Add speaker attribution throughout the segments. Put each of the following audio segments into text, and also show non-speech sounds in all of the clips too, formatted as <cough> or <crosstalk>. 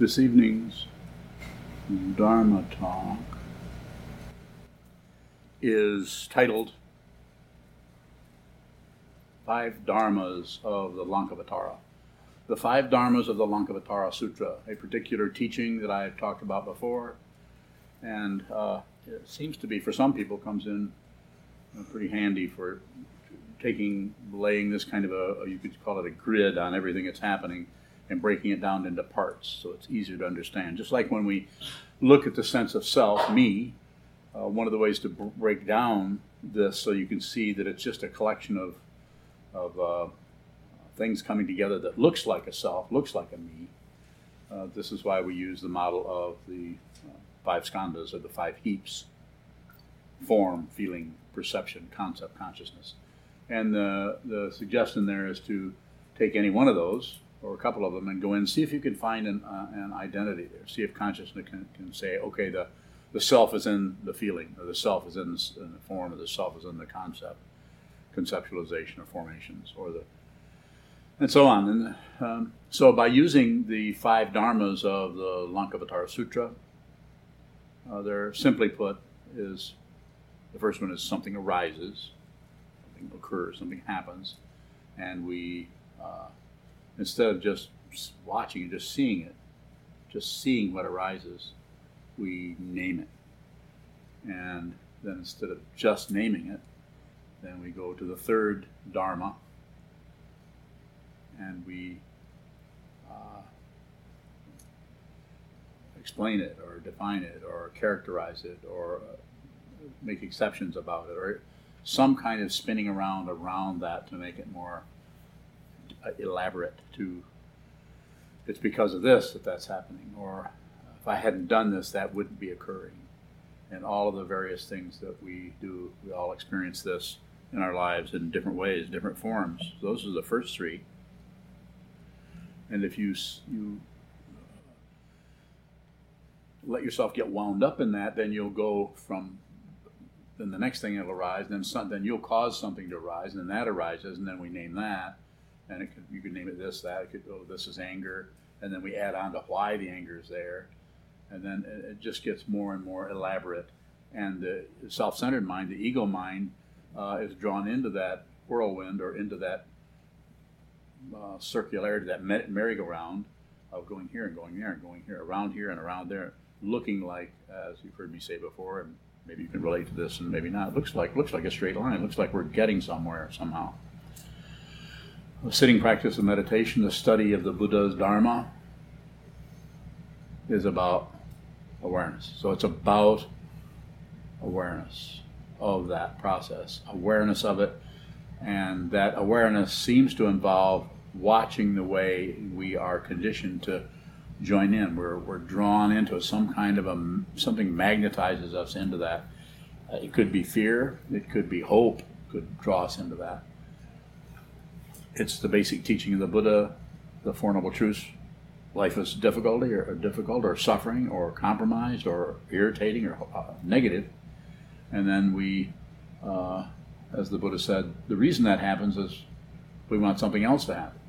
Speaker 1: This evening's Dharma talk is titled Five Dharmas of the Lankavatara. The Five Dharmas of the Lankavatara Sutra, a particular teaching that I've talked about before, and uh, it seems to be, for some people, comes in uh, pretty handy for taking, laying this kind of a, you could call it a grid on everything that's happening and breaking it down into parts so it's easier to understand. Just like when we look at the sense of self, me, uh, one of the ways to b- break down this so you can see that it's just a collection of, of uh, things coming together that looks like a self, looks like a me. Uh, this is why we use the model of the uh, five skandhas or the five heaps form, feeling, perception, concept, consciousness. And the, the suggestion there is to take any one of those or a couple of them and go in see if you can find an, uh, an identity there. See if consciousness can, can say, okay, the, the self is in the feeling, or the self is in the, in the form, or the self is in the concept, conceptualization or formations, or the and so on. And um, so, by using the five dharmas of the Lankavatara Sutra, uh, they're simply put is the first one is something arises, something occurs, something happens, and we uh, instead of just watching and just seeing it, just seeing what arises, we name it. And then instead of just naming it, then we go to the third Dharma and we uh, explain it or define it or characterize it or uh, make exceptions about it or some kind of spinning around around that to make it more Uh, elaborate to it's because of this that that's happening or if i hadn't done this that wouldn't be occurring. And all of the various things that we do we all experience this in our lives in different ways different forms. Those are the first three. And if you you uh, let yourself get wound up in that then you'll go from then the next thing will arise then some, then you'll cause something to arise and then that arises and then we name that and it could, you could name it this, that. It could, oh, this is anger, and then we add on to why the anger is there, and then it just gets more and more elaborate. And the self-centered mind, the ego mind, uh, is drawn into that whirlwind or into that uh, circularity, that merry-go-round of going here and going there and going here, around here and around there, looking like, as you've heard me say before, and maybe you can relate to this and maybe not. It looks like looks like a straight line. It looks like we're getting somewhere somehow. Sitting practice of meditation, the study of the Buddha's Dharma, is about awareness. So it's about awareness of that process, awareness of it, and that awareness seems to involve watching the way we are conditioned to join in. We're, we're drawn into some kind of a something magnetizes us into that. It could be fear, it could be hope, could draw us into that it's the basic teaching of the Buddha, the Four Noble Truths. Life is difficulty or, or difficult or suffering or compromised or irritating or uh, negative. And then we, uh, as the Buddha said, the reason that happens is we want something else to happen.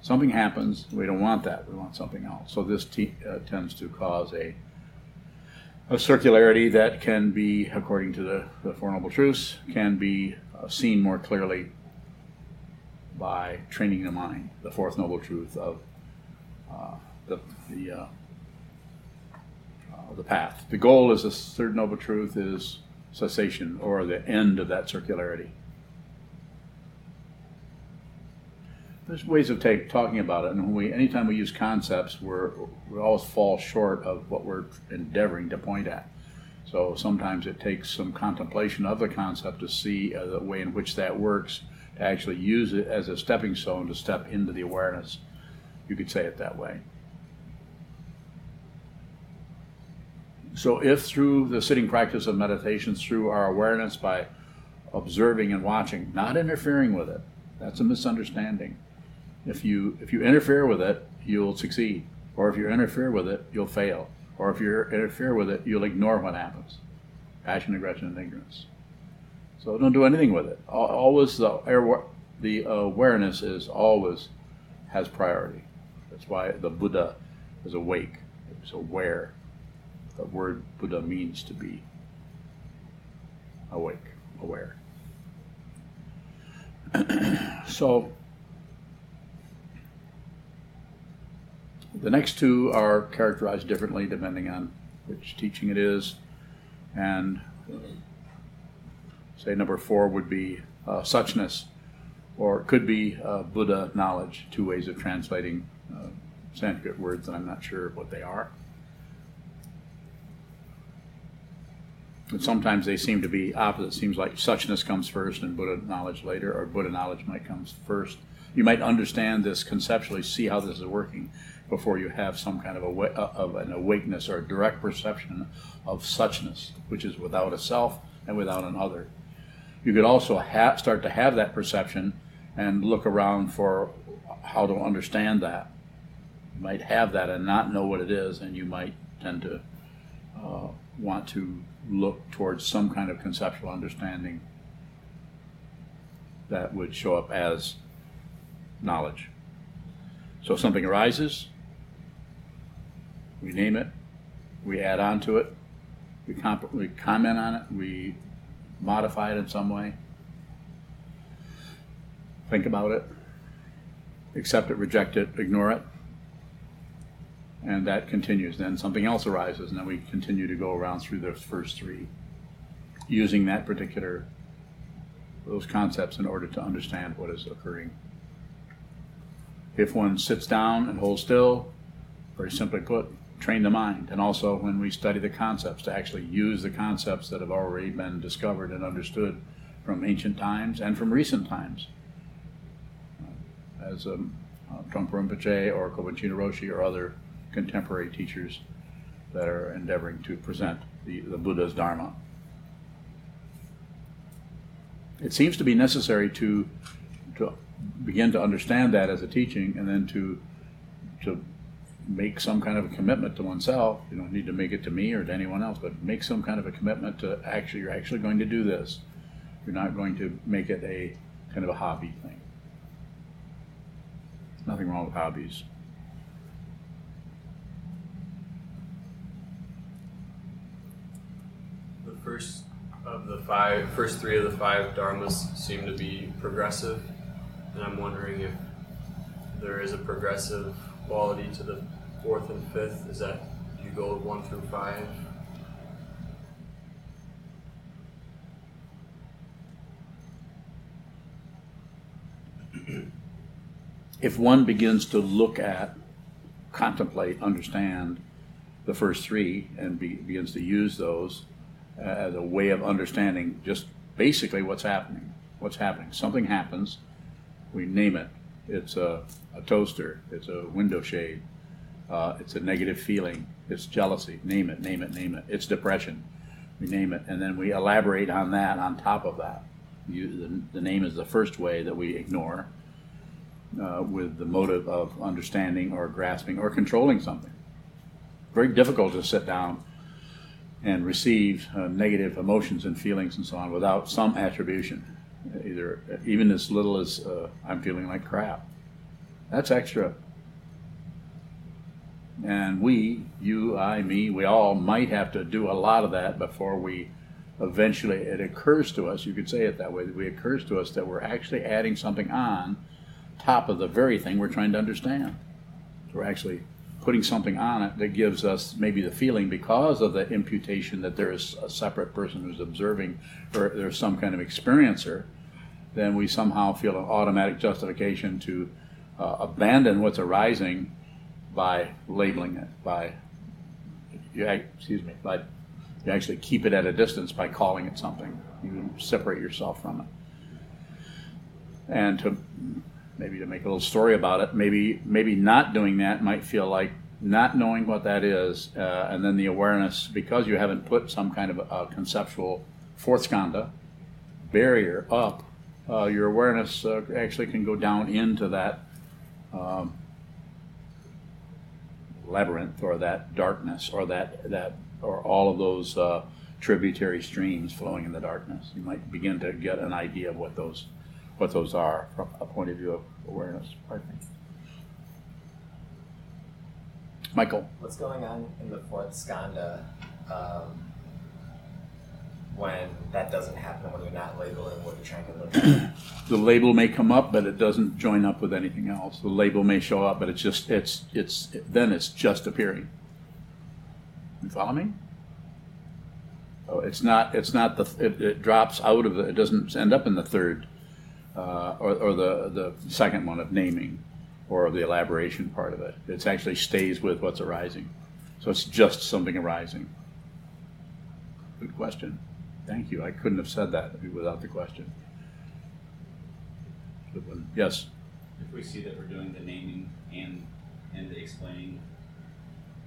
Speaker 1: Something happens, we don't want that, we want something else. So this uh, tends to cause a, a circularity that can be, according to the, the Four Noble Truths, can be uh, seen more clearly by training the mind, the fourth noble truth of uh, the the uh, uh, the path. The goal is the third noble truth is cessation or the end of that circularity. There's ways of take, talking about it, and when we, anytime we use concepts, we're, we always fall short of what we're endeavoring to point at. So sometimes it takes some contemplation of the concept to see uh, the way in which that works to actually use it as a stepping stone to step into the awareness. You could say it that way. So, if through the sitting practice of meditation, through our awareness by observing and watching, not interfering with it, that's a misunderstanding. If you if you interfere with it, you'll succeed, or if you interfere with it, you'll fail, or if you interfere with it, you'll ignore what happens. Passion, aggression, and ignorance. So don't do anything with it. Always the the awareness is always has priority. That's why the Buddha is awake. It was aware. The word Buddha means to be awake, aware. <clears throat> so the next two are characterized differently depending on which teaching it is, and say number four would be uh, suchness, or it could be uh, Buddha knowledge. Two ways of translating uh, Sanskrit words, and I'm not sure what they are. And sometimes they seem to be opposite. It seems like suchness comes first and Buddha knowledge later, or Buddha knowledge might come first. You might understand this conceptually, see how this is working, before you have some kind of, a, uh, of an awakeness or direct perception of suchness, which is without a self and without an other. You could also ha- start to have that perception and look around for how to understand that. You might have that and not know what it is, and you might tend to uh, want to look towards some kind of conceptual understanding that would show up as knowledge. So if something arises, we name it, we add on to it, we, comp- we comment on it, we modify it in some way, think about it, accept it, reject it, ignore it, and that continues. Then something else arises, and then we continue to go around through those first three, using that particular those concepts in order to understand what is occurring. If one sits down and holds still, very simply put, train the mind. And also, when we study the concepts, to actually use the concepts that have already been discovered and understood from ancient times and from recent times. As um, uh, Trungpa Rinpoche or Kobun Roshi or other contemporary teachers that are endeavoring to present the, the Buddha's Dharma. It seems to be necessary to, to begin to understand that as a teaching and then to, to make some kind of a commitment to oneself. You don't need to make it to me or to anyone else, but make some kind of a commitment to actually, you're actually going to do this. You're not going to make it a kind of a hobby thing. Nothing wrong with hobbies.
Speaker 2: The first of the five, first three of the five dharmas seem to be progressive, and I'm wondering if there is a progressive quality to the fourth and fifth. Is that you go one through five?
Speaker 1: if one begins to look at, contemplate, understand the first three, and be, begins to use those, uh, as a way of understanding just basically what's happening. What's happening? Something happens, we name it. It's a, a toaster, it's a window shade, uh, it's a negative feeling, it's jealousy, name it, name it, name it. It's depression, we name it, and then we elaborate on that on top of that. You, the, the name is the first way that we ignore uh, with the motive of understanding or grasping or controlling something. Very difficult to sit down and receive uh, negative emotions and feelings and so on without some attribution, either even as little as uh, I'm feeling like crap. That's extra. And we, you, I, me, we all might have to do a lot of that before we eventually it occurs to us, you could say it that way, it occurs to us that we're actually adding something on top of the very thing we're trying to understand. We're actually putting something on it that gives us maybe the feeling because of the imputation that there is a separate person who's observing or there's some kind of experiencer, then we somehow feel an automatic justification to uh, abandon what's arising by labeling it, by you, excuse me, by you actually keep it at a distance by calling it something. You separate yourself from it. And to maybe to make a little story about it. Maybe maybe not doing that might feel like not knowing what that is, uh, and then the awareness because you haven't put some kind of a, conceptual fourth skandha barrier up. Uh, your awareness uh, actually can go down into that um, labyrinth or that darkness or that that or all of those uh, tributary streams flowing in the darkness. You might begin to get an idea of what those what those are from a point of view of awareness, I think. Michael.
Speaker 3: What's going on in the fourth skandha um, when that doesn't happen, when you're not labeling what you're trying to look at? <clears throat>
Speaker 1: the label may come up, but it doesn't join up with anything else. The label may show up, but it's just it's it's then it's just appearing. You follow me? So it's not it's not the it, it drops out of the it doesn't end up in the third uh, or, or the the second one of naming or the elaboration part of it. It actually stays with what's arising. So it's just something arising. Good question. Thank you. I couldn't have said that without the question. Yes.
Speaker 4: If we see that we're doing the naming and and the explaining,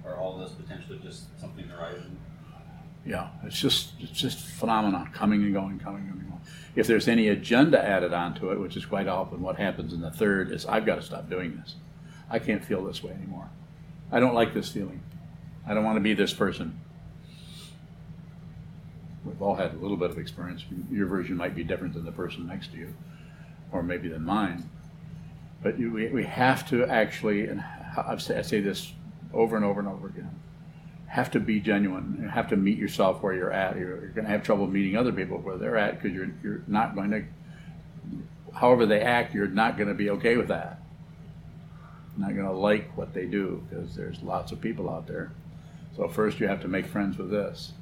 Speaker 4: are all those potentially just something arising?
Speaker 1: Yeah, it's just it's just phenomena coming and going, coming and going. If there's any agenda added onto it, which is quite often what happens in the third, is I've got to stop doing this. I can't feel this way anymore. I don't like this feeling. I don't want to be this person. We've all had a little bit of experience. Your version might be different than the person next to you, or maybe than mine. But you, we, we have to actually, and I say this over and over and over again, have to be genuine. You have to meet yourself where you're at. You're, you're going to have trouble meeting other people where they're at because you're, you're not going to, however they act, you're not going to be okay with that. You're Not going to like what they do because there's lots of people out there. So first you have to make friends with this.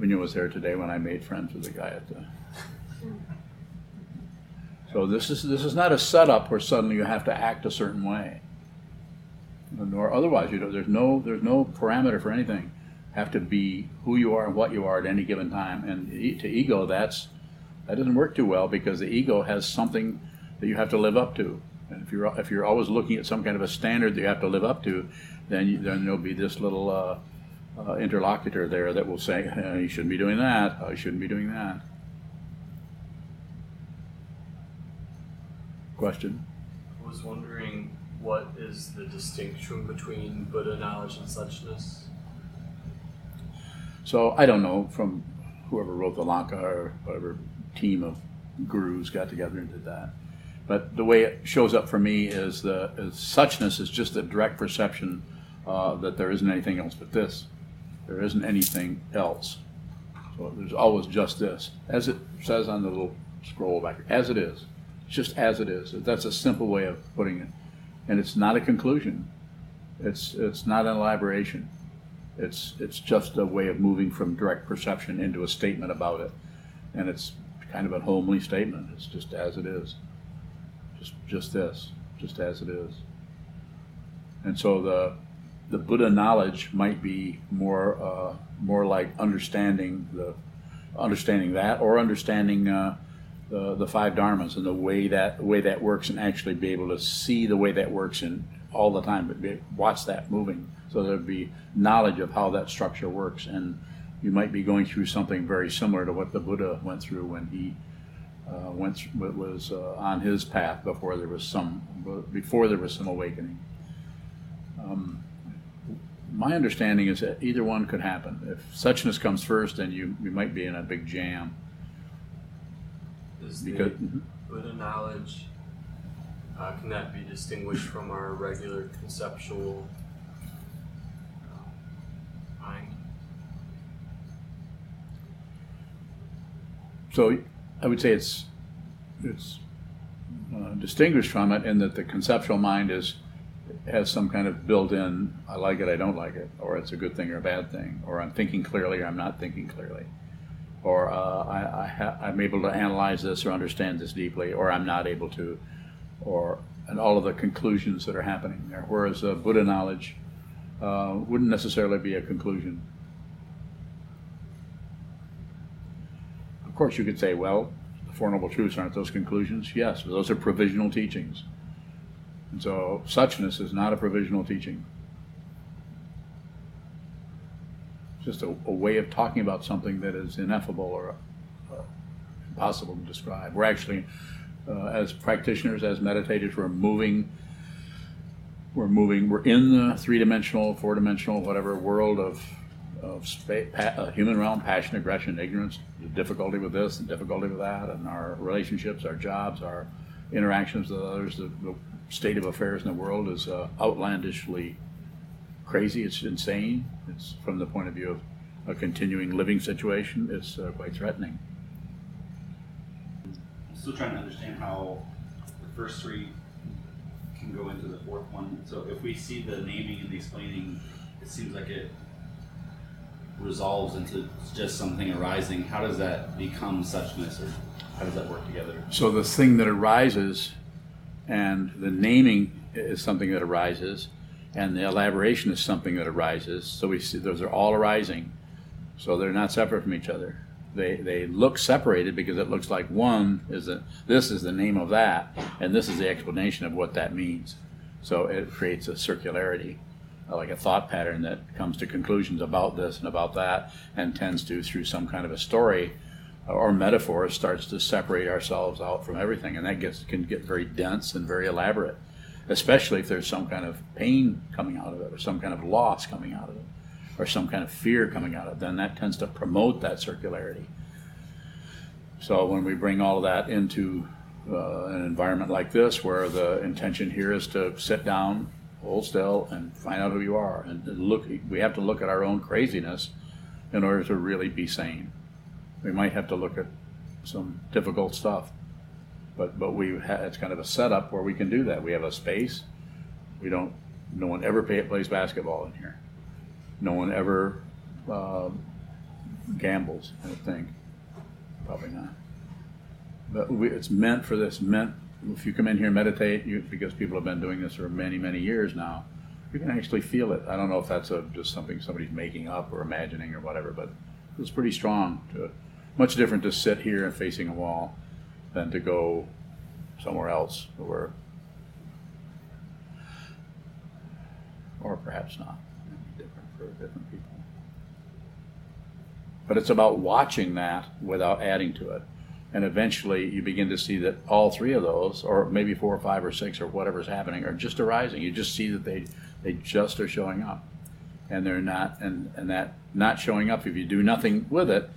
Speaker 1: Winya was there today when I made friends with the guy at the. So this is this is not a setup where suddenly you have to act a certain way. Nor otherwise, you know, there's no there's no parameter for anything. Have to be who you are and what you are at any given time. And to ego, that's that doesn't work too well because the ego has something that you have to live up to. And if you're if you're always looking at some kind of a standard that you have to live up to, then you, then there'll be this little uh, uh, interlocutor there that will say, "You shouldn't be doing that. Oh, you shouldn't be doing that." Question.
Speaker 2: I was wondering what is the distinction between Buddha knowledge and suchness?
Speaker 1: So I don't know from whoever wrote the Lanka or whatever team of gurus got together and did that. But the way it shows up for me is the is suchness is just a direct perception uh, that there isn't anything else but this. There isn't anything else. So there's always just this, as it says on the little scroll back. As it is, just as it is. That's a simple way of putting it, and it's not a conclusion. It's it's not an elaboration. It's it's just a way of moving from direct perception into a statement about it, and it's kind of a homely statement. It's just as it is just just this, just as it is. And so the the Buddha knowledge might be more uh, more like understanding the understanding that or understanding uh, the the five dharmas and the way that the way that works and actually be able to see the way that works in all the time, but be, watch that moving. So there'd be knowledge of how that structure works, and you might be going through something very similar to what the Buddha went through when he uh, went was uh, on his path before there was some before there was some awakening. Um, my understanding is that either one could happen. If suchness comes first, then you, you might be in a big jam.
Speaker 2: Is
Speaker 1: Because-
Speaker 2: the Buddha knowledge uh, can that be distinguished from our regular conceptual uh, mind?
Speaker 1: So I would say it's it's uh, distinguished from it in that the conceptual mind is has some kind of built-in I like it, I don't like it, or it's a good thing or a bad thing, or I'm thinking clearly or I'm not thinking clearly, or uh, I, I ha- I'm able to analyze this or understand this deeply, or I'm not able to, or and all of the conclusions that are happening there. Whereas uh, Buddha knowledge uh, wouldn't necessarily be a conclusion. Of course, you could say, well, the Four Noble Truths aren't those conclusions? Yes, those are provisional teachings. And so, suchness is not a provisional teaching. It's just a, a way of talking about something that is ineffable or uh, impossible to describe. We're actually, uh, as practitioners, as meditators, we're moving. We're moving. We're in the three-dimensional, four-dimensional, whatever world of of space, pa- uh, human realm, passion, aggression, ignorance, the difficulty with this, and difficulty with that, and our relationships, our jobs, our interactions with others, the, the state of affairs in the world is uh, outlandishly crazy. It's insane. It's from the point of view of a continuing living situation. It's uh, quite threatening.
Speaker 4: I'm still trying to understand how the first three can go into the fourth one. So if we see the naming and the explaining, it seems like it resolves into just something arising. How does that become suchness, or how does that work together?
Speaker 1: So the thing that arises, and the naming is something that arises, and the elaboration is something that arises. So we see those are all arising. So they're not separate from each other. They, they look separated because it looks like one is a, this is the name of that, and this is the explanation of what that means. So it creates a circularity, uh, like a thought pattern that comes to conclusions about this and about that, and tends to, through some kind of a story or metaphor, starts to separate ourselves out from everything, and that gets can get very dense and very elaborate, especially if there's some kind of pain coming out of it or some kind of loss coming out of it or some kind of fear coming out of it, then that tends to promote that circularity. So when we bring all of that into uh, an environment like this, where the intention here is to sit down, hold still, and find out who you are, and look, we have to look at our own craziness in order to really be sane. We might have to look at some difficult stuff, but but we ha- it's kind of a setup where we can do that. We have a space. We don't. No one ever pay, plays basketball in here. No one ever uh, gambles. I think probably not. But we, it's meant for this. Meant if you come in here and meditate, you, because people have been doing this for many many years now, you can actually feel it. I don't know if that's a, just something somebody's making up or imagining or whatever, but it's pretty strong. To, much different to sit here and facing a wall than to go somewhere else where, or perhaps not. Different for different people. But it's about watching that without adding to it. And eventually you begin to see that all three of those, or maybe four or five or six or whatever's happening, are just arising. You just see that they, they just are showing up. And they're not, and, and that not showing up, if you do nothing with it,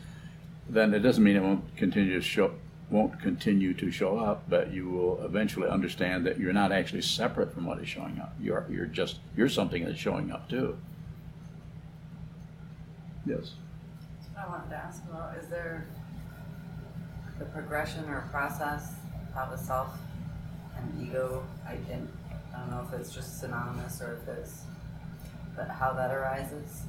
Speaker 1: then it doesn't mean it won't continue to show, won't continue to show up, but you will eventually understand that you're not actually separate from what is showing up. You're, you're just, you're something that's showing up too. Yes.
Speaker 5: I wanted to ask about, is there the progression or process of the self and ego, I didn't, I don't know if it's just synonymous or if it's, but how that arises?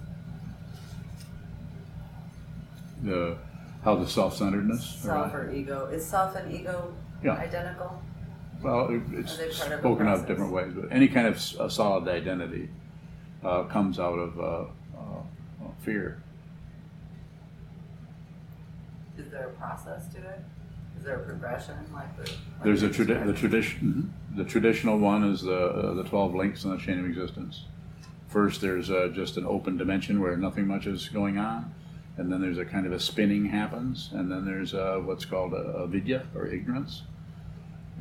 Speaker 1: The, how the self-centeredness.
Speaker 5: Self or ego, is self and ego
Speaker 1: Yeah.
Speaker 5: identical?
Speaker 1: Well, it- it's
Speaker 5: Are they part of the
Speaker 1: spoken of different ways, but any kind of solid identity uh, comes out of uh, uh, fear.
Speaker 5: Is there a process to it? Is there a progression like the? like
Speaker 1: There's a tradi- the tradition. The traditional one is the uh, the twelve links in the chain of existence. First, there's uh, just an open dimension where nothing much is going on, and then there's a kind of a spinning happens, and then there's uh, what's called a, avidya or ignorance,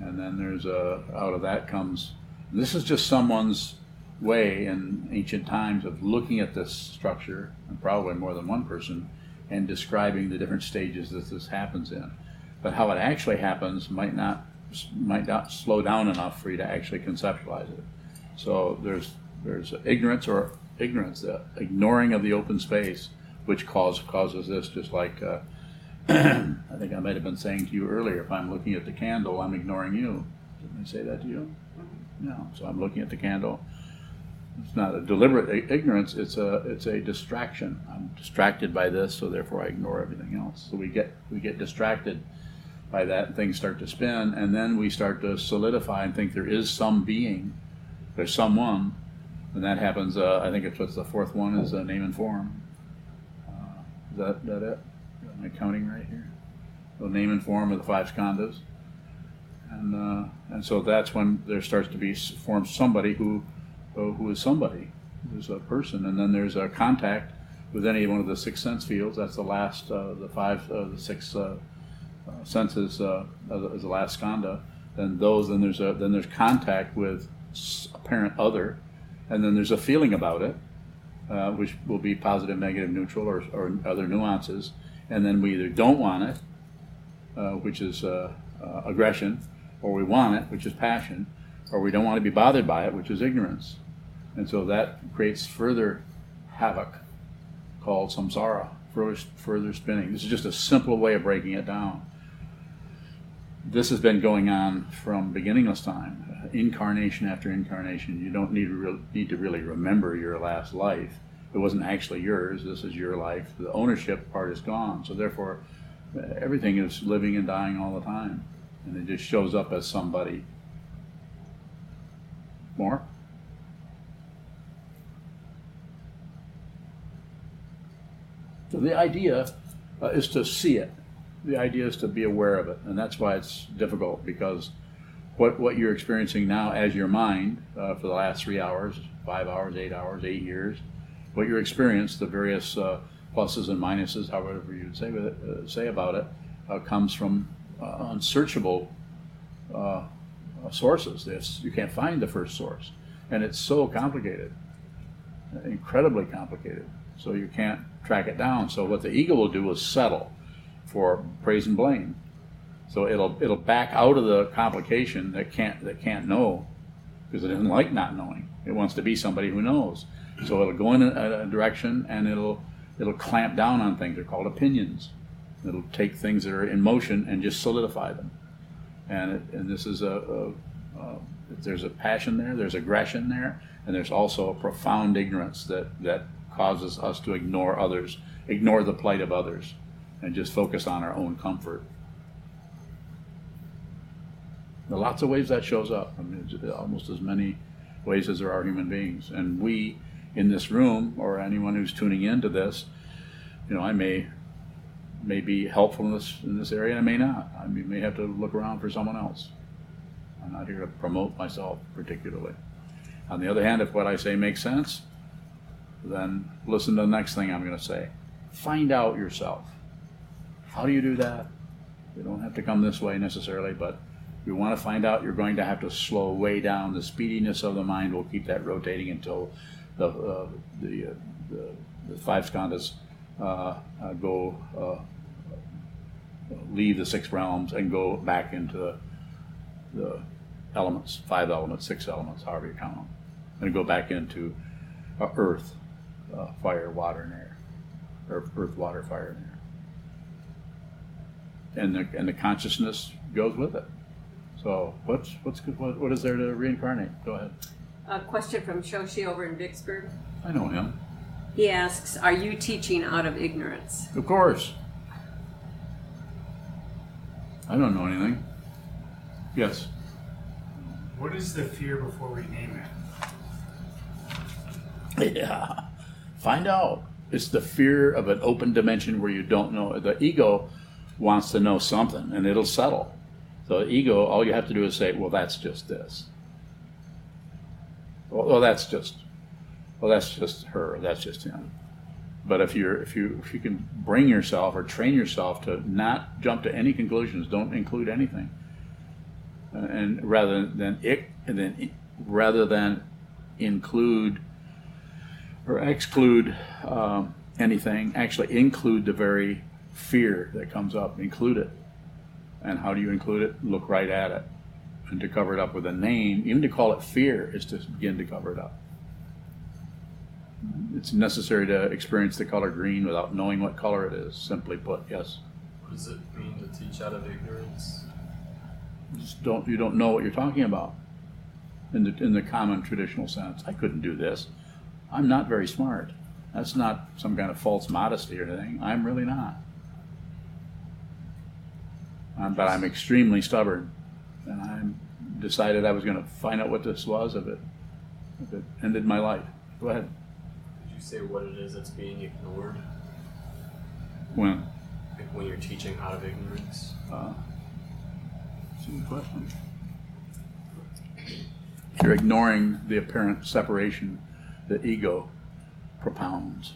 Speaker 1: and then there's a out of that comes. This is just someone's way in ancient times of looking at this structure, and probably more than one person, and describing the different stages that this happens in. But how it actually happens might not might not slow down enough for you to actually conceptualize it. So there's there's ignorance or ignorance, the ignoring of the open space, which cause, causes this. Just like uh, <clears throat> I think I might have been saying to you earlier, if I'm looking at the candle, I'm ignoring you. Didn't I say that to you? No. So I'm looking at the candle. It's not a deliberate ignorance. It's a it's a distraction. I'm distracted by this, so therefore I ignore everything else. So we get we get distracted by that, and things start to spin, and then we start to solidify and think there is some being, there's someone, and that happens. Uh, I think it's what's the fourth one is uh, name and form. Is that that it? Am I counting right here? The name and form of the five skandhas, and uh, and so that's when there starts to be s- form somebody who uh, who is somebody, who's a person, and then there's a contact with any one of the six sense fields. That's the last, uh, the five, uh, the six uh, uh, senses uh, as the last skandha. Then those, then there's a then there's contact with s- a parent other, and then there's a feeling about it, uh, which will be positive, negative, neutral, or, or other nuances. And then we either don't want it, uh, which is uh, uh, aggression, or we want it, which is passion, or we don't want to be bothered by it, which is ignorance. And so that creates further havoc called samsara, further, further spinning. This is just a simple way of breaking it down. This has been going on from beginningless time, incarnation after incarnation. You don't need to, re- need to really remember your last life. It wasn't actually yours. This is your life. The ownership part is gone. So therefore, uh, everything is living and dying all the time, and it just shows up as somebody. More. So the idea uh, is to see it. The idea is to be aware of it, and that's why it's difficult because what what you're experiencing now as your mind uh, for the last three hours, five hours, eight hours, eight years, what you're experienced, the various uh, pluses and minuses, however you'd say it, uh, say about it, uh, comes from uh, unsearchable uh, sources. This you can't find the first source, and it's so complicated, incredibly complicated. So you can't track it down. So what the ego will do is settle for praise and blame. So it'll it'll back out of the complication that can't that can't know because it doesn't like not knowing. It wants to be somebody who knows. So it'll go in a, a direction and it'll it'll clamp down on things. They're called opinions. It'll take things that are in motion and just solidify them. And it, and this is a, a, a there's a passion there, there's aggression there, and there's also a profound ignorance that that causes us to ignore others, ignore the plight of others, and just focus on our own comfort. There are lots of ways that shows up. I mean, almost as many ways as there are human beings. And we in this room, or anyone who's tuning into this, you know, I may may be helpful in this in this area, and I may not. I may, have to look around for someone else. I'm not here to promote myself particularly. On the other hand, if what I say makes sense, then listen to the next thing I'm going to say. Find out yourself. How do you do that? You don't have to come this way necessarily, but you want to find out, you're going to have to slow way down. The speediness of the mind will keep that rotating until the uh, the, uh, the, the five skandhas uh, uh go uh, leave the six realms and go back into the, the elements, five elements, six elements, however you count them, and go back into uh, earth, fire, water, and air, or earth, water, fire, and air, and the and the consciousness goes with it. So what's what's what, what is there to reincarnate? Go ahead.
Speaker 6: A question from Shoshi over in Vicksburg.
Speaker 1: I know him.
Speaker 6: He asks, "Are you teaching out of ignorance?"
Speaker 1: Of course. I don't know anything. Yes.
Speaker 7: What is the fear before we name
Speaker 1: it? Yeah. Find out. It's the fear of an open dimension where you don't know. The ego wants to know something and it'll settle. So, ego, all you have to do is say, well, that's just this. Well, well that's just, well, that's just her. That's just him. But if you're if you if you can bring yourself or train yourself to not jump to any conclusions, don't include anything, uh, and rather than it, and then rather than include or exclude um, anything, actually include the very fear that comes up. Include it, and how do you include it? Look right at it, and to cover it up with a name, even to call it fear, is to begin to cover it up it's necessary to experience the color green without knowing what color it is. Simply put, yes.
Speaker 2: What does it mean to teach out of ignorance?
Speaker 1: You just don't you don't know what you're talking about. In the in the common traditional sense, I couldn't do this. I'm not very smart. That's not some kind of false modesty or anything. I'm really not. Um, but I'm extremely stubborn, and I decided I was going to find out what this was if it if it ended my life. Go ahead Did
Speaker 2: you say what it is that's being ignored?
Speaker 1: When?
Speaker 2: Like when you're teaching out of ignorance? Uh,
Speaker 1: that's a good question. You're ignoring the apparent separation that ego propounds.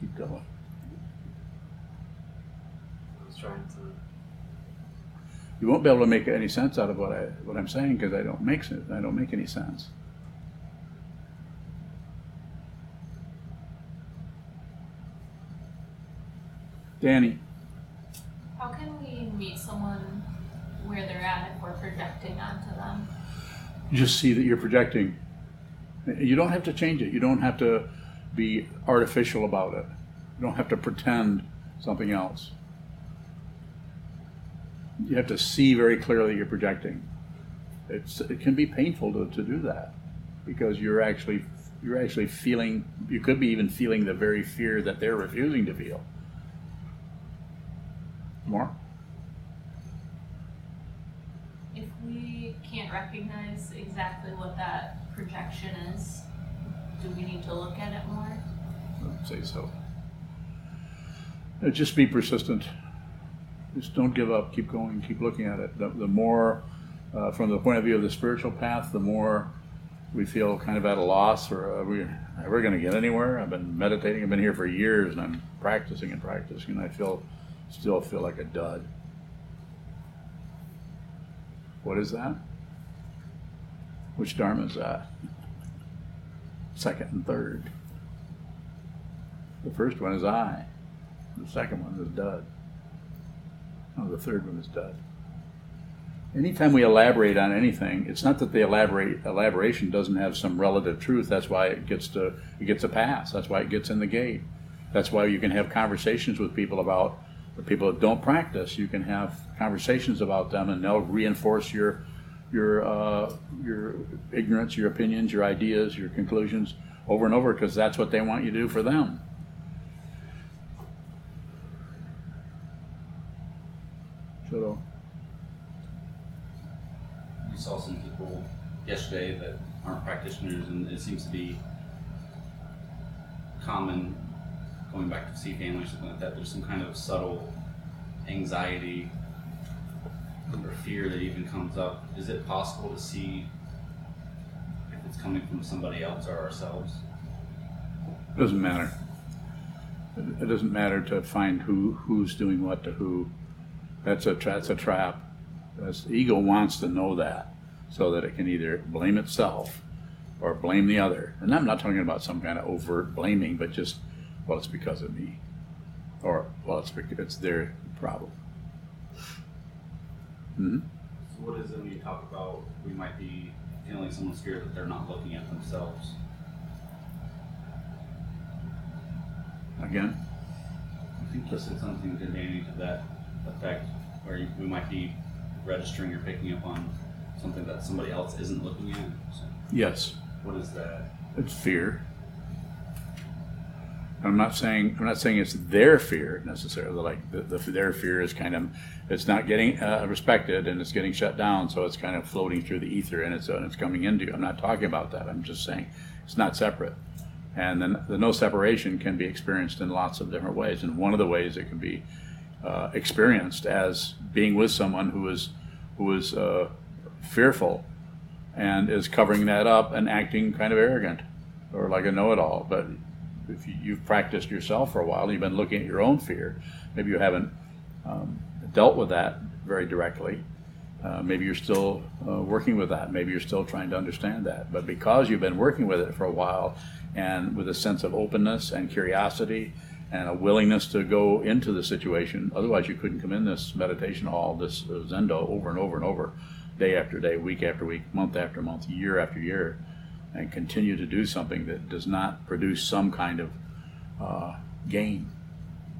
Speaker 1: Keep going.
Speaker 2: I was trying to
Speaker 1: you won't be able to make any sense out of what I what I'm saying because I don't make sense. I don't make any sense. Danny.
Speaker 8: How can we meet someone where they're at if we're projecting onto them?
Speaker 1: You just see that you're projecting. You don't have to change it. You don't have to be artificial about it. You don't have to pretend something else. You have to see very clearly you're projecting. It's, it can be painful to, to do that because you're actually you're actually feeling you could be even feeling the very fear that they're refusing to feel. More?
Speaker 8: If we can't recognize exactly what that projection is, do we need to look at it more?
Speaker 1: I'd say so. Uh, Just be persistent. Just don't give up. Keep going. Keep looking at it. The, the more, uh, from the point of view of the spiritual path, the more we feel kind of at a loss or are we ever going to get anywhere? I've been meditating. I've been here for years and I'm practicing and practicing and I feel, still feel like a dud. What is that? Which Dharma is that? Second and third. The first one is I. The second one is dud. Oh, the third one is dud. Anytime we elaborate on anything, it's not that the elaborate elaboration doesn't have some relative truth. That's why it gets to it gets a pass. That's why it gets in the gate. That's why you can have conversations with people about the people that don't practice. You can have conversations about them, and they'll reinforce your your uh, your ignorance, your opinions, your ideas, your conclusions over and over because that's what they want you to do for them. So
Speaker 4: We saw some people yesterday that aren't practitioners, and it seems to be common going back to see family or something like that. There's some kind of subtle anxiety or fear that even comes up. Is it possible to see if it's coming from somebody else or ourselves?
Speaker 1: it doesn't matter. It, doesn't matter to find who who's doing what to who. That's a tra- that's a trap. That's, the ego wants to know that so that it can either blame itself or blame the other. And I'm not talking about some kind of overt blaming, but just well, it's because of me, or well, it's it's their problem. Hmm
Speaker 4: So what is it when you talk about we might be feeling someone's fear that they're not looking at themselves?
Speaker 1: Again,
Speaker 4: I think you said something to Danny to that effect, where you, we might be registering or picking up on something that somebody else isn't looking at. So
Speaker 1: yes.
Speaker 4: what is that?
Speaker 1: It's fear. I'm not saying I'm not saying it's their fear necessarily. Like the, the, their fear is kind of it's not getting uh, respected and it's getting shut down, so it's kind of floating through the ether and it's and it's coming into you. I'm not talking about that. I'm just saying it's not separate. And then the no separation can be experienced in lots of different ways. And one of the ways it can be uh, experienced as being with someone who is who is uh, fearful and is covering that up and acting kind of arrogant or like a know-it-all. But if you, you've practiced yourself for a while, you've been looking at your own fear. Maybe you haven't um, dealt with that very directly. Uh, maybe you're still uh, working with that. Maybe you're still trying to understand that. But because you've been working with it for a while, and with a sense of openness and curiosity and a willingness to go into the situation, otherwise you couldn't come in this meditation hall, this uh, zendo, over and over and over, day after day, week after week, month after month, year after year, and continue to do something that does not produce some kind of uh, gain.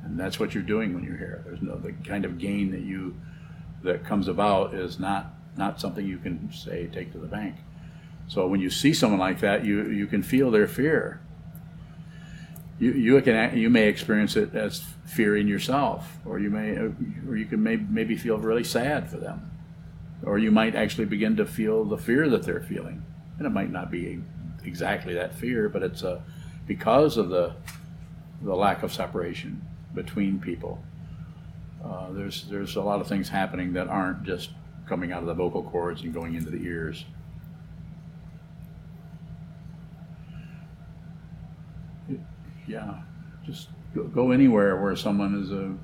Speaker 1: And that's what you're doing when you're here. There's no the kind of gain that you that comes about is not not something you can say take to the bank. So when you see someone like that, you you can feel their fear. You you can you may experience it as fear in yourself, or you may or you can may, maybe feel really sad for them, or you might actually begin to feel the fear that they're feeling, and it might not be exactly that fear, but it's a because of the the lack of separation between people. Uh, there's there's a lot of things happening that aren't just coming out of the vocal cords and going into the ears. Yeah, just go, go anywhere where someone is a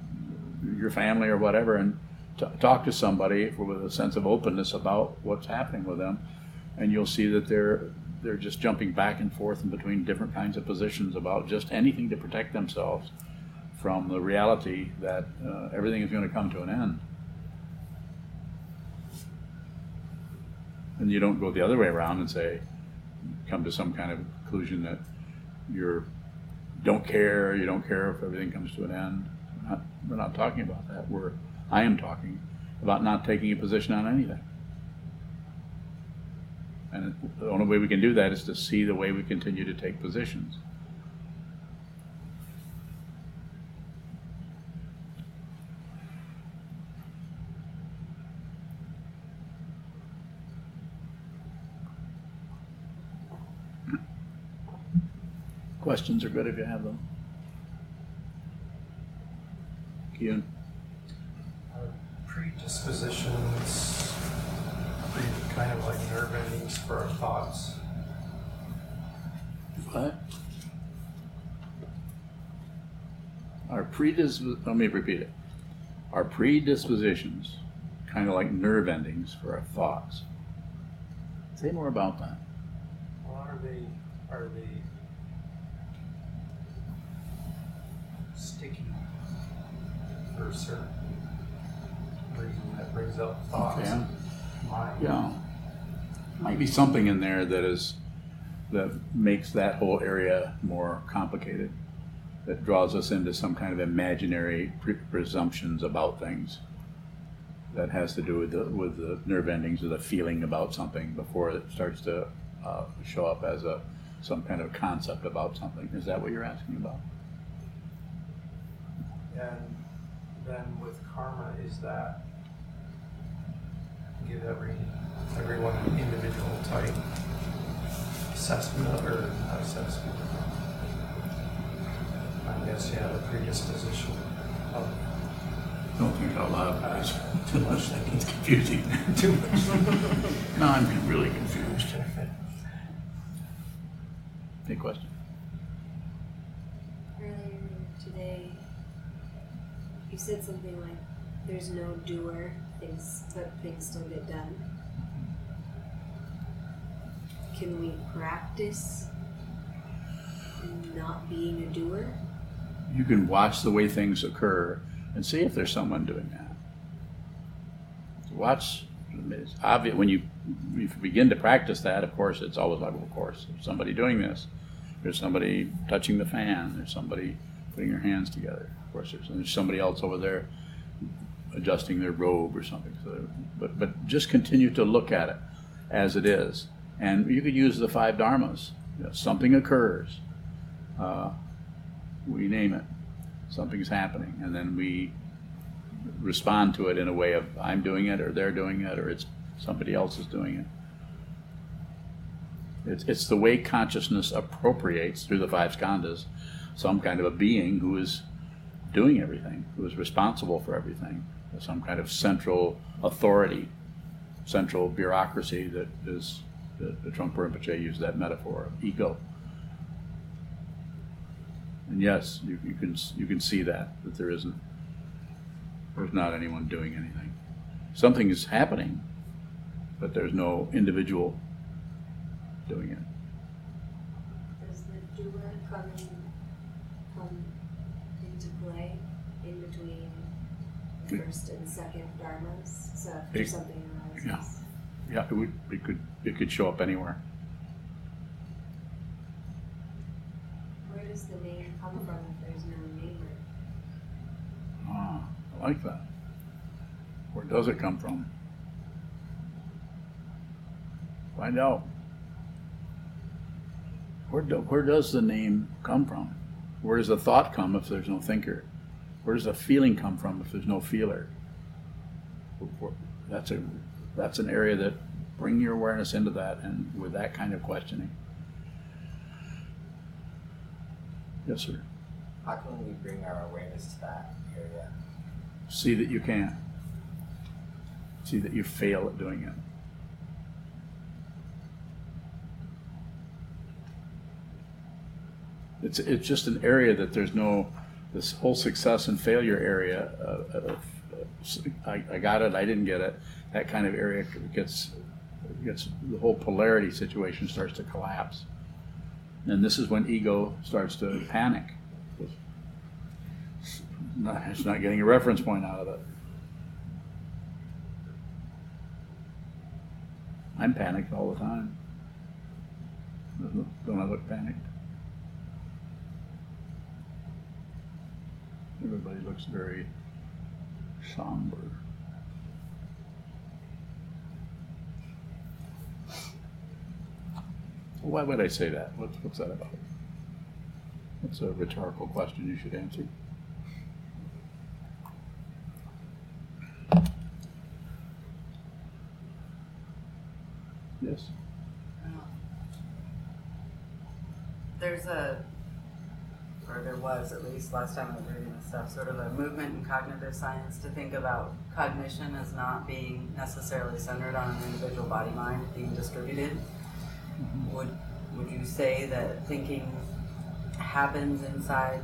Speaker 1: your family or whatever, and t- talk to somebody with a sense of openness about what's happening with them, and you'll see that they're they're just jumping back and forth in between different kinds of positions about just anything to protect themselves from the reality that uh, everything is going to come to an end. And you don't go the other way around and say, come to some kind of conclusion that you're don't care, you don't care if everything comes to an end. We're not, we're not talking about that. We're I am talking about not taking a position on anything. And the only way we can do that is to see the way we continue to take positions. Questions are good if you have them. Kiyun?
Speaker 9: predispositions, for our thoughts.
Speaker 1: What? Our predis, let me repeat it. Our predispositions, kind of like nerve endings for our thoughts. Say more about that.
Speaker 9: Well, are they, are they sticky for a certain reason that brings up thoughts?
Speaker 1: Yeah.
Speaker 9: Mind?
Speaker 1: Yeah. Might be something in there that is, that makes that whole area more complicated. That draws us into some kind of imaginary pre- presumptions about things. That has to do with the, with the nerve endings or the feeling about something before it starts to uh, show up as a, some kind of concept about something. Is that what you're asking about?
Speaker 9: And then with karma, is that give every everyone an individual type assessment or not assessment? I guess you have a predisposition of
Speaker 1: Don't think out loud, uh, guys.
Speaker 9: too much thinking. <laughs>
Speaker 1: It's confusing.
Speaker 9: Too much. <laughs>
Speaker 1: No, I'm really confused. <laughs> Any question?
Speaker 10: Earlier today, you said something like, "There's no doer, things but things still get done." Can we practice not being a doer?
Speaker 1: you can watch the way things occur and see if there's someone doing that. Watch. It's obvious when you, you begin to practice that. Of course, it's always like, well, of course, there's somebody doing this. There's somebody touching the fan. There's somebody putting their hands together. Of course, there's, there's somebody else over there adjusting their robe or something. So, but but just continue to look at it as it is, and you could use the five dharmas. You know, something occurs. Uh, we name it. Something's happening, and then we respond to it in a way of I'm doing it, or they're doing it, or it's somebody else is doing it. It's, it's the way consciousness appropriates through the five skandhas some kind of a being who is doing everything, who is responsible for everything, some kind of central authority, central bureaucracy that is, the, the Trungpa Rinpoche used that metaphor of ego. And yes, you, you can you can see that that there isn't there's not anyone doing anything. Something is happening, but there's no individual doing it.
Speaker 10: Does the doer come come into play in between the first and second dharmas? So if something arises.
Speaker 1: yeah. Yeah, it would it could it could show up anywhere.
Speaker 10: Where does the name come from if there's no namer?
Speaker 1: Ah, I like that. Where does it come from? Find out. Where, do, where does the name come from? Where does the thought come if there's no thinker? Where does the feeling come from if there's no feeler? That's a that's an area that bring your awareness into that and with that kind of questioning. Yes, sir.
Speaker 3: How can we bring our awareness to that area?
Speaker 1: See that you can't. See that you fail at doing it. It's, it's just an area that there's no, this whole success and failure area uh, of, I, I got it, I didn't get it, that kind of area gets, gets, the whole polarity situation starts to collapse. And this is when ego starts to panic. It's not, it's not getting a reference point out of it. I'm panicked all the time. Don't I look panicked? Everybody looks very somber. Why would I say that? What's, what's that about? That's a rhetorical question you should answer. Yes.
Speaker 5: Um, there's a, or there was at least last time I was reading this stuff, sort of a movement in cognitive science to think about cognition as not being necessarily centered on an individual body mind being distributed. Mm-hmm. Would would you say that thinking happens inside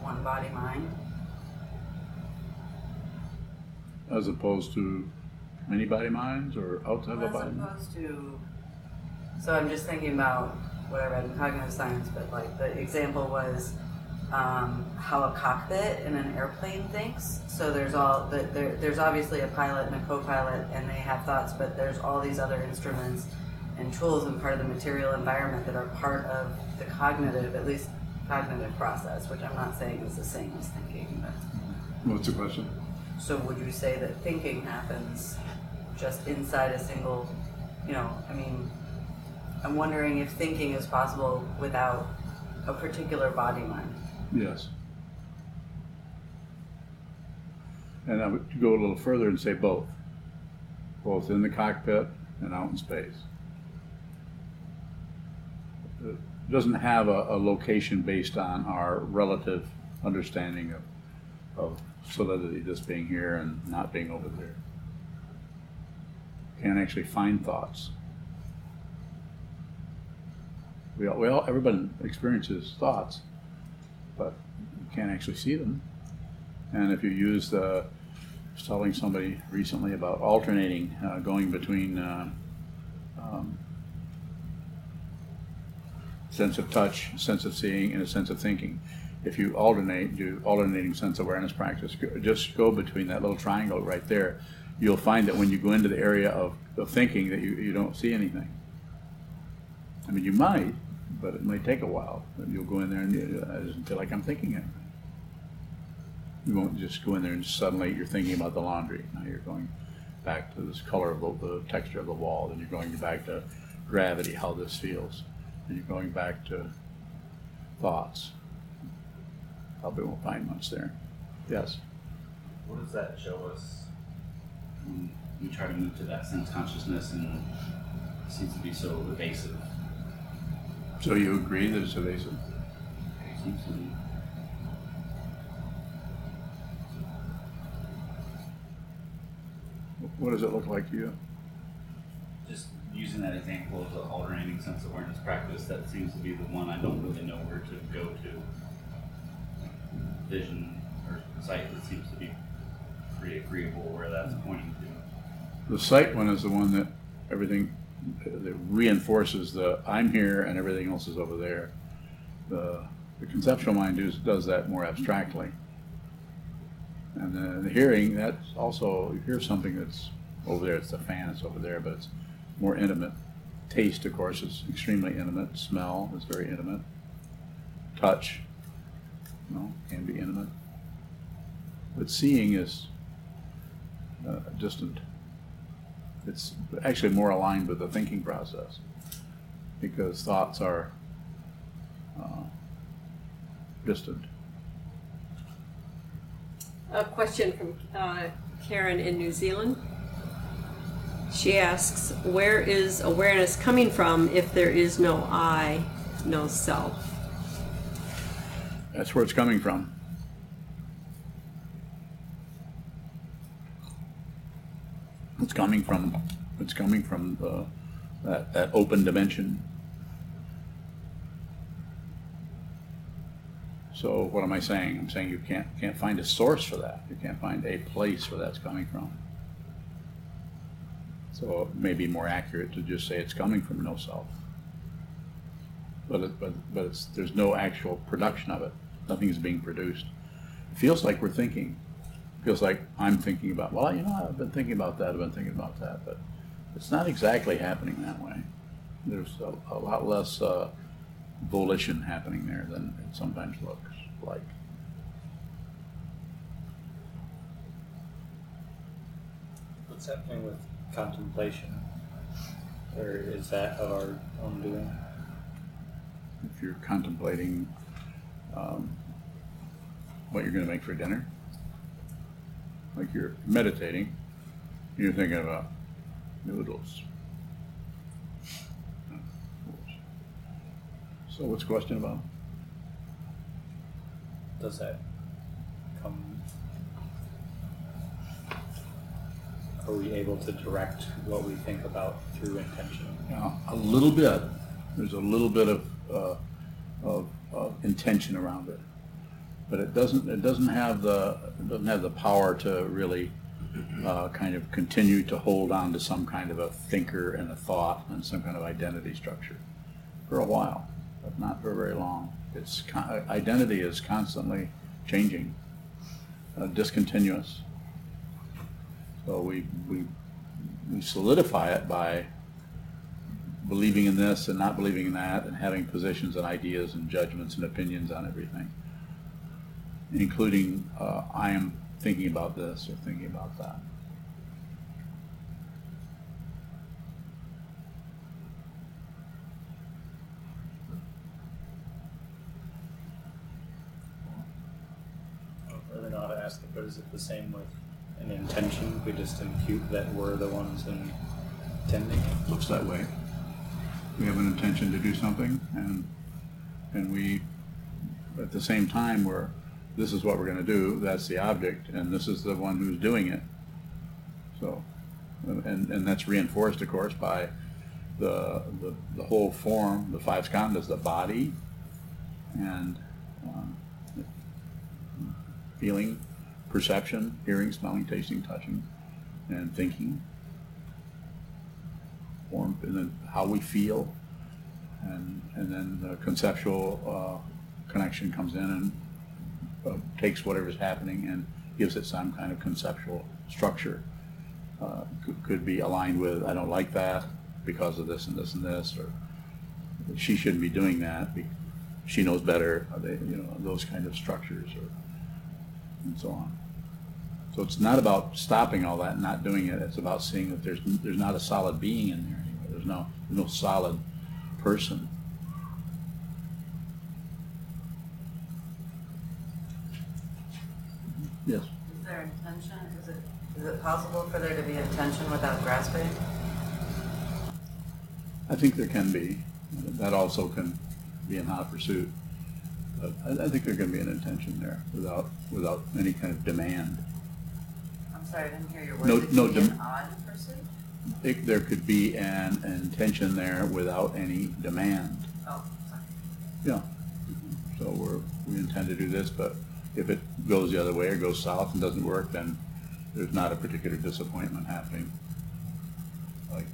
Speaker 5: one body mind?
Speaker 1: As opposed to many body minds or outside the
Speaker 5: As
Speaker 1: body? As
Speaker 5: opposed to, so I'm just thinking about what I read in cognitive science, but like the example was um, how a cockpit in an airplane thinks. So there's all the, there, there's obviously a pilot and a co-pilot, and they have thoughts, but there's all these other instruments and tools and part of the material environment that are part of the cognitive, at least cognitive process, which I'm not saying is the same as thinking. But
Speaker 1: What's the question?
Speaker 5: so would you say that thinking happens just inside a single, you know, I mean, I'm wondering if thinking is possible without a particular body mind.
Speaker 1: Yes. And I would go a little further and say both. Both in the cockpit and out in space. It doesn't have a, a location based on our relative understanding of, of solidity, this being here and not being over there. Can't actually find thoughts. We all, we all everybody experiences thoughts, but you can't actually see them. And if you use the, I was telling somebody recently about alternating, uh, going between uh, um, sense of touch, sense of seeing, and a sense of thinking. If you alternate, do alternating sense awareness practice, just go between that little triangle right there. You'll find that when you go into the area of, of thinking, that you, you don't see anything. I mean, you might, but it may take a while. You'll go in there and you, I doesn't feel like I'm thinking anything. You won't just go in there and suddenly you're thinking about the laundry. Now you're going back to this color of the, the texture of the wall. Then you're going back to gravity, how this feels. And you're going back to thoughts. Probably won't find much there. Yes.
Speaker 4: What does that show us? We try to move to that sense consciousness and it seems to be so evasive.
Speaker 1: So you agree that it's evasive?
Speaker 4: It seems to be.
Speaker 1: What does it look like to you?
Speaker 4: Just using that example of the alternating sense awareness practice, that seems to be the one I don't really know where to go to. Vision or sight that seems to be pretty agreeable where that's pointing to.
Speaker 1: The sight one is the one that everything that reinforces the I'm here and everything else is over there. The, the conceptual mind does, does that more abstractly. And the, the hearing, that's also, you hear something that's over there, it's the fan, it's over there, but it's more intimate. Taste, of course, is extremely intimate. Smell is very intimate. Touch, you know, can be intimate. But seeing is uh, distant it's actually more aligned with the thinking process because thoughts are uh, distant.
Speaker 6: A question from uh, Karen in New Zealand. She asks, Where is awareness coming from if there is no I, no self?
Speaker 1: That's where it's coming from. It's coming from. It's coming from the, that that open dimension. So what am I saying? I'm saying you can't can't find a source for that. You can't find a place where that's coming from. So it may be more accurate to just say it's coming from no self. But it, but but there's no actual production of it. Nothing is being produced. It feels like we're thinking. Feels like I'm thinking about. Well, you know, I've been thinking about that. I've been thinking about that. But It's not exactly happening that way. There's a, a lot less uh, volition happening there than it sometimes looks like.
Speaker 11: What's happening with contemplation? Or is that of our own doing?
Speaker 1: If you're contemplating um, what you're going to make for dinner, like you're meditating, you're thinking about noodles. So what's the question about?
Speaker 11: Does that come? Are we able to direct what we think about through intention?
Speaker 1: Yeah, a little bit. There's a little bit of, uh, of, of intention around it, but it doesn't. It doesn't have the. Doesn't have the power to really uh, kind of continue to hold on to some kind of a thinker and a thought and some kind of identity structure for a while, but not for very long. It's identity is constantly changing, uh, discontinuous. So we, we we solidify it by believing in this and not believing in that and having positions and ideas and judgments and opinions on everything, including uh, I am thinking about this or thinking about that.
Speaker 11: Really know how to ask but is it the same with an intention? We just impute that we're the ones intending it?
Speaker 1: Looks that way. We have an intention to do something and, and we, at the same time, we're, this is what we're gonna do, that's the object, and this is the one who's doing it. So, and, and that's reinforced, of course, by the, the, the whole form, the five skandhas, the body and, um, feeling, perception, hearing, smelling, tasting, touching, and thinking. Form, and then how we feel, and, and then the conceptual, uh, connection comes in and uh, takes whatever's happening and gives it some kind of conceptual structure. Uh, could, could be aligned with, I don't like that because of this and this and this, or she shouldn't be doing that, she knows better, they, you know, those kind of structures, or, and so on. So it's not about stopping all that and not doing it, it's about seeing that there's, there's not a solid being in there anyway, there's no, there's no solid person. Yes.
Speaker 5: Is there intention, is it, is it possible for there to be intention without grasping?
Speaker 1: I think there can be. That also can be in hot pursuit. But I, I think there can be an intention there without, without any kind of demand.
Speaker 5: I'm sorry, I didn't hear your
Speaker 1: No-
Speaker 5: word. Did
Speaker 1: no
Speaker 5: you mean
Speaker 1: dem-
Speaker 5: odd pursuit?
Speaker 1: It, there could be an, an intention there without any demand.
Speaker 5: Oh, sorry.
Speaker 1: Yeah. So we're, we intend to do this, but if it goes the other way or goes south and doesn't work, then there's not a particular disappointment happening. Like,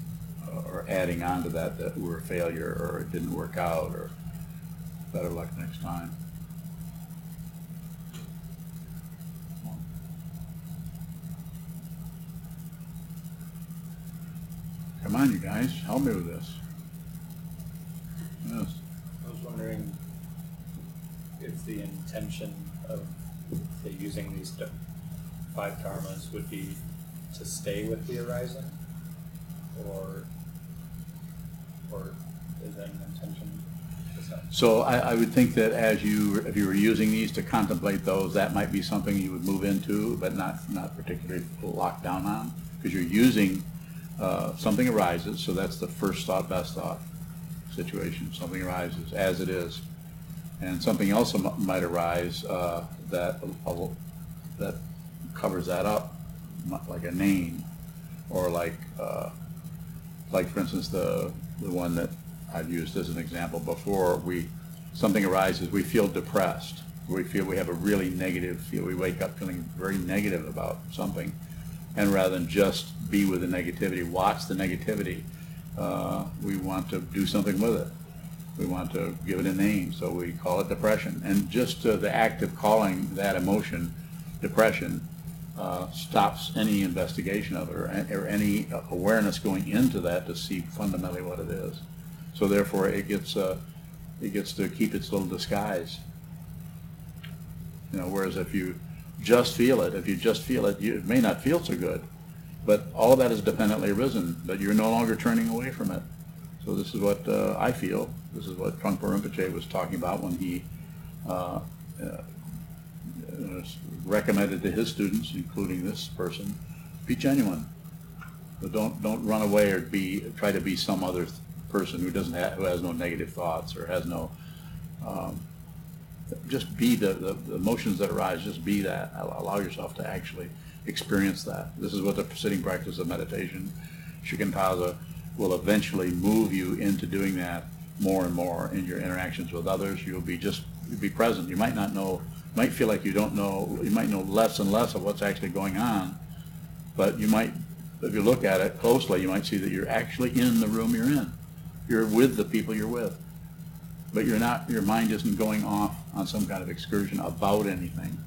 Speaker 1: or adding on to that, that we're a failure, or it didn't work out, or better luck next time. Come on, you guys, help me with this. Yes.
Speaker 11: I was wondering if the intention of say, using these five dharmas would be to stay with the arising, or or is that an intention?
Speaker 1: So I, I would think that as you, if you were using these to contemplate those, that might be something you would move into, but not, not particularly locked down on, because you're using, uh, something arises, so that's the first thought, best thought situation. Something arises as it is. And something else might arise, uh, that, uh, that covers that up, like a name, or like, uh, like for instance, the, the one that I've used as an example before, we, something arises, we feel depressed. We feel we have a really negative feel, we wake up feeling very negative about something. And rather than just be with the negativity, watch the negativity, uh, we want to do something with it. We want to give it a name, so we call it depression. And just uh, the act of calling that emotion depression uh, stops any investigation of it or, or any awareness going into that to see fundamentally what it is. So therefore, it gets, uh, it gets to keep its little disguise. You know, whereas if you just feel it, if you just feel it, you, it may not feel so good, but all of that is dependently arisen, but you're no longer turning away from it. So this is what uh, I feel. This is what Trungpa Rinpoche was talking about when he uh, uh, recommended to his students, including this person, be genuine. But don't don't run away or be try to be some other th- person who doesn't who has no negative thoughts or has no. Um, just be the, the, the emotions that arise. Just be that. Allow yourself to actually experience that. This is what the sitting practice of meditation, shikantaza, will eventually move you into doing that more and more in your interactions with others. You'll be just you'll be present. You might not know, might feel like you don't know, you might know less and less of what's actually going on, but you might, if you look at it closely, you might see that you're actually in the room you're in. You're with the people you're with. But you're not, your mind isn't going off on some kind of excursion about anything.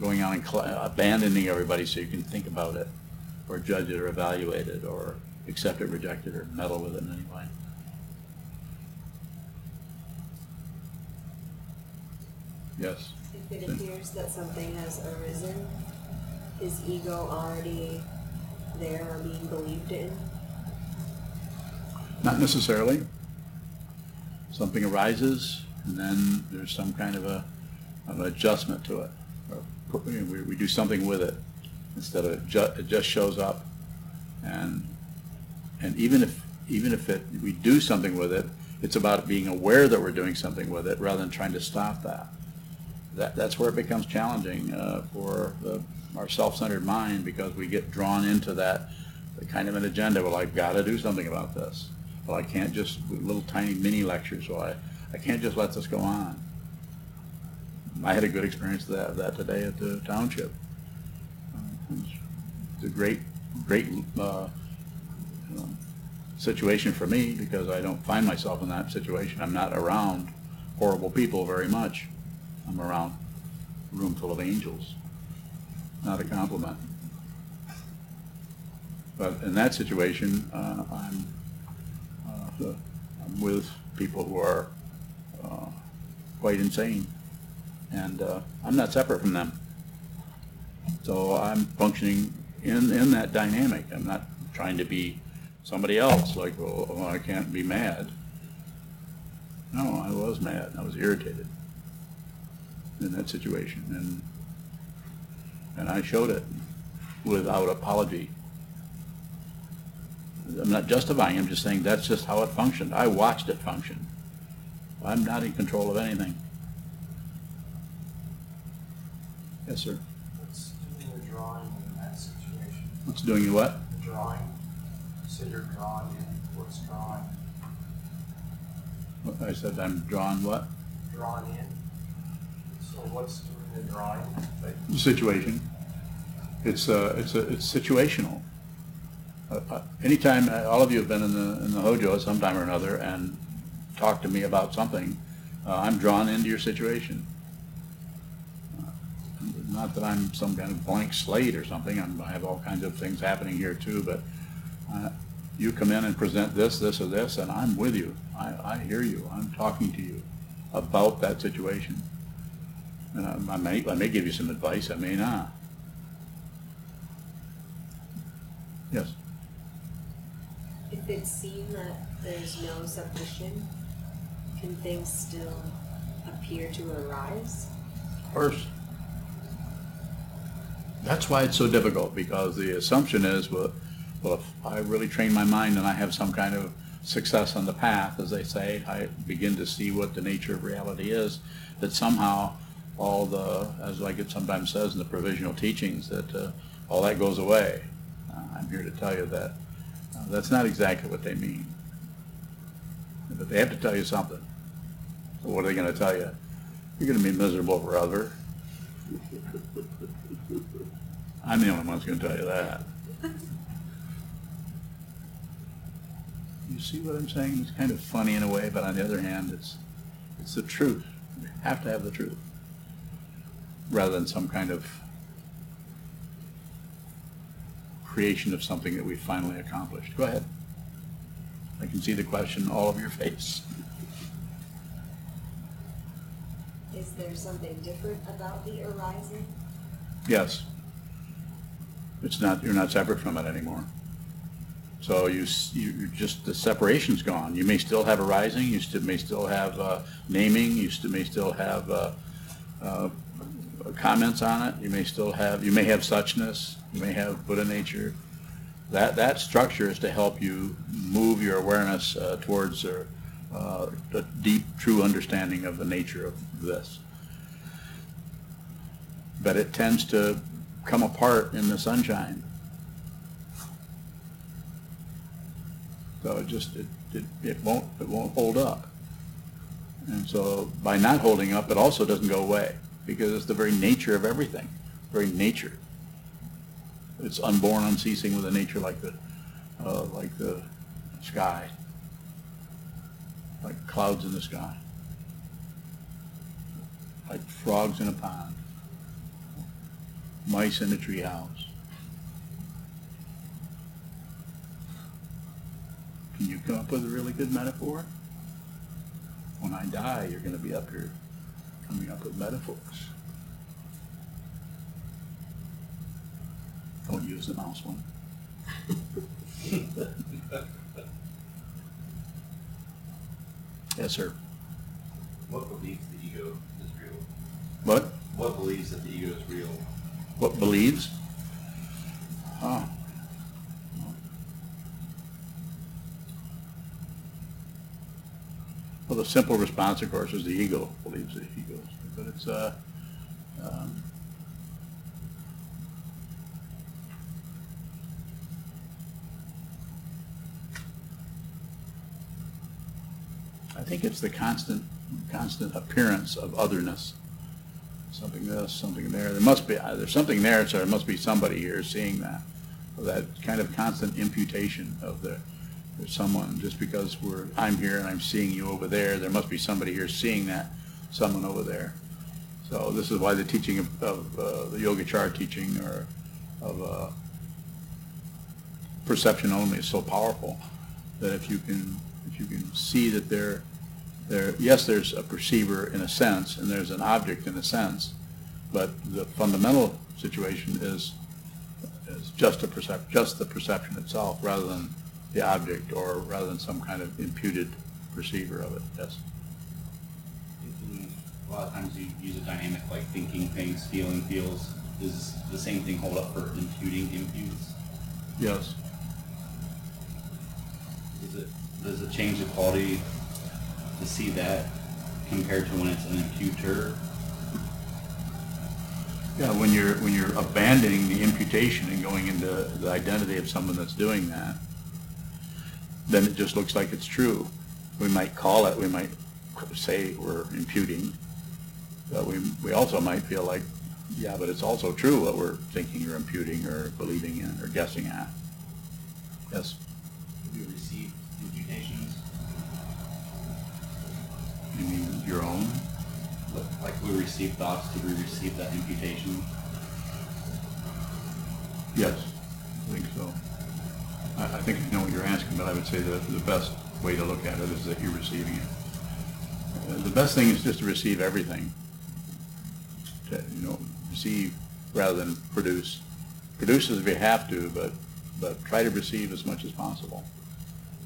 Speaker 1: Going on and cl- abandoning everybody so you can think about it, or judge it, or evaluate it, or accept it, reject it, or meddle with it in any way. Yes.
Speaker 10: If it appears that something has arisen, is ego already there or being believed in?
Speaker 1: Not necessarily. Something arises, and then there's some kind of a, of an adjustment to it. Or put- We, we do something with it instead of it ju- it just shows up. And, and even if, even if it, we do something with it, it's about being aware that we're doing something with it rather than trying to stop that. That, that's where it becomes challenging uh, for the, our self-centered mind because we get drawn into that kind of an agenda. Well, I've got to do something about this. Well, I can't just little tiny mini lectures. Well, I, I can't just let this go on. I had a good experience of that, of that today at the township. It's a great, great uh, um, situation for me because I don't find myself in that situation. I'm not around horrible people very much. I'm around a room full of angels. Not a compliment. But in that situation, uh, I'm, uh, I'm with people who are uh, quite insane. And uh, I'm not separate from them. So I'm functioning in, in that dynamic. I'm not trying to be somebody else, like, well, oh, I can't be mad. No, I was mad. I was irritated in that situation. And, and I showed it without apology. I'm not justifying, I'm just saying that's just how it functioned. I watched it function. I'm not in control of anything. Yes, sir.
Speaker 9: What's doing the drawing in that situation?
Speaker 1: What's doing what?
Speaker 9: The drawing, so you're drawn in, what's drawn,
Speaker 1: I said I'm drawn what?
Speaker 9: drawn in? So what's the drawing? Like,
Speaker 1: Situation. It's, uh, it's, a, it's situational. Uh, uh, Anytime, uh, all of you have been in the, in the Hojo at some time or another and talked to me about something, uh, I'm drawn into your situation. Uh, Not that I'm some kind of blank slate or something, I'm, I have all kinds of things happening here too, but uh, you come in and present this, this, or this, and I'm with you. I, I hear you, I'm talking to you about that situation. And I- I may, I may give you some advice, I may not. Ah. Yes,
Speaker 10: If it's seen that there's no submission, can things still appear to arise?
Speaker 1: of course. That's why it's so difficult, because the assumption is, well, well, if I really train my mind and I have some kind of success on the path, as they say, I begin to see what the nature of reality is, that somehow all the, as like it sometimes says in the provisional teachings, that uh, all that goes away. Uh, I'm here to tell you that uh, that's not exactly what they mean. But they have to tell you something. So what are they going to tell you? You're going to be miserable forever. <laughs> I'm the only one who's going to tell you that. <laughs> You see what I'm saying? It's kind of funny in a way, but on the other hand, it's it's the truth. You have to have the truth, rather than some kind of creation of something that we finally accomplished. Go ahead. I can see the question all over your face.
Speaker 10: Is there something different about the arising?
Speaker 1: Yes. It's not, you're not separate from it anymore. So you, you, you're just, the separation's gone. You may still have arising. you still, may still have, uh, naming, you still, may still have, uh, uh, comments on it, you may still have, you may have suchness, you may have Buddha nature. That, that structure is to help you move your awareness, uh, towards, uh, uh, a deep, true understanding of the nature of this. But it tends to come apart in the sunshine. So it just, it, it, it won't, it won't hold up. And so by not holding up, it also doesn't go away because it's the very nature of everything, very nature. It's unborn, unceasing with a nature like the, uh, like the sky, like clouds in the sky, like frogs in a pond, mice in a treehouse. Can you come up with a really good metaphor? When I die, you're going to be up here coming up with metaphors. Don't use the mouse one. Yes, sir.
Speaker 4: What believes the ego is real?
Speaker 1: What?
Speaker 4: What believes that the ego is real?
Speaker 1: What believes? Oh. Well, the simple response, of course, is the ego believes the ego. But it's, uh, um, I think it's the constant, constant appearance of otherness. Something this, something there. There must be, uh, there's something there, so there must be somebody here seeing that. That kind of constant imputation of the, there's someone, just because we're, I'm here and I'm seeing you over there, there must be somebody here seeing that, someone over there. So this is why the teaching of, of uh, the Yogacara teaching or of uh, perception only is so powerful that if you can, if you can see that there, there, yes, there's a perceiver in a sense, and there's an object in a sense, but the fundamental situation is, is just a percep, just the perception itself, rather than the object, or rather than some kind of imputed perceiver of it, yes.
Speaker 4: A lot of times you use a dynamic like thinking things, feeling feels. Does the same thing hold up for imputing imputes?
Speaker 1: Yes.
Speaker 4: Does it, does it change the quality to see that compared to when it's an imputer?
Speaker 1: Yeah, when you're, when you're abandoning the imputation and going into the identity of someone that's doing that, then it just looks like it's true. We might call it, we might say we're imputing, but we, we also might feel like, yeah, but it's also true what we're thinking or imputing or believing in or guessing at. Yes?
Speaker 4: Do we receive imputations?
Speaker 1: You mean your own?
Speaker 4: Like we receive thoughts, do we receive that imputation?
Speaker 1: Yes, I think so. I, I think I know what you're asking, but I would say that the best way to look at it is that you're receiving it. Uh, The best thing is just to receive everything. To, you know, receive rather than produce. Produce if you have to, but, but try to receive as much as possible.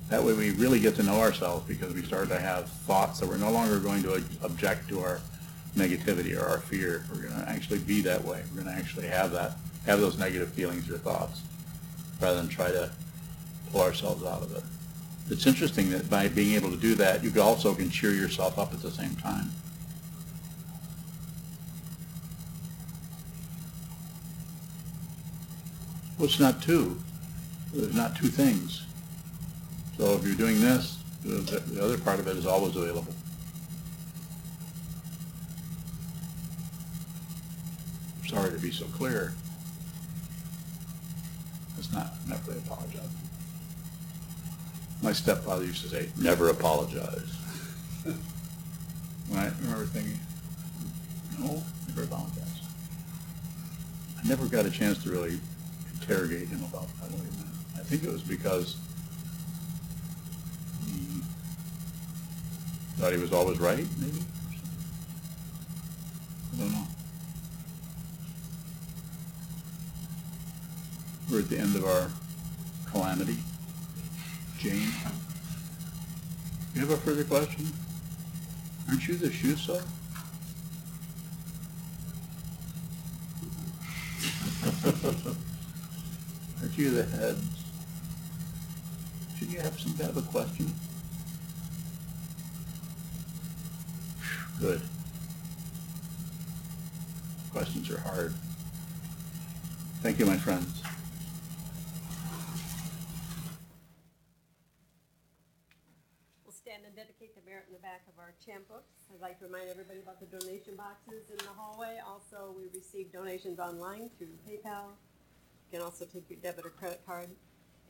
Speaker 1: That way we really get to know ourselves because we start to have thoughts that we're no longer going to object to our negativity or our fear. We're going to actually be that way. We're going to actually have that, have those negative feelings or thoughts rather than try to pull ourselves out of it. It's interesting that by being able to do that, you also can cheer yourself up at the same time. Well, it's not two. There's not two things. So if you're doing this, the, the other part of it is always available. Sorry to be so clear. It's not, never apologize. My stepfather used to say, never apologize. When I remember thinking, no, never apologize. I never got a chance to really interrogate him about that. I think it was because he thought he was always right, maybe. I don't know. We're at the end of our calamity. Jane, you have a further question? Aren't you the shuso? <laughs> Aren't you the head? Shouldn't you have some kind of a question? Good. Questions are hard. Thank you, my friends.
Speaker 6: We'll stand and dedicate the merit in the back of our chant books. I'd like to remind everybody about the donation boxes in the hallway. Also, we receive donations online through PayPal. You can also take your debit or credit card.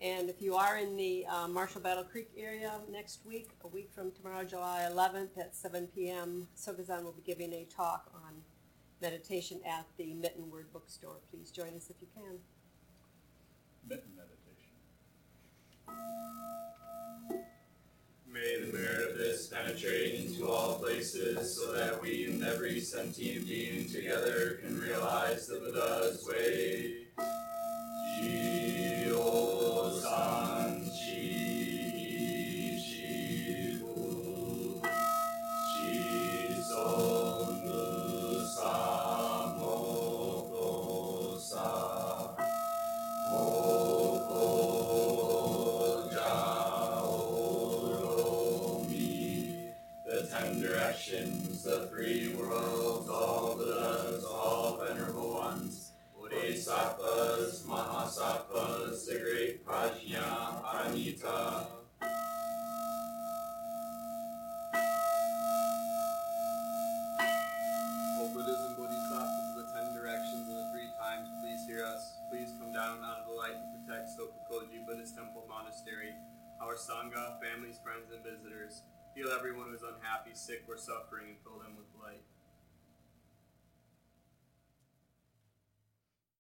Speaker 6: And if you are in the uh, Marshall Battle Creek area next week, a week from tomorrow, July 11th at 7 p.m., Sokuzan will be giving a talk on meditation at the Mitten Word Bookstore. Please join us if you can.
Speaker 1: Mitten meditation.
Speaker 2: May the merit of this penetrate into all places so that we and every sentient being together can realize the Buddha's way. Jio our Sangha, families, friends, and visitors. Heal everyone who is unhappy, sick, or suffering, and fill them with.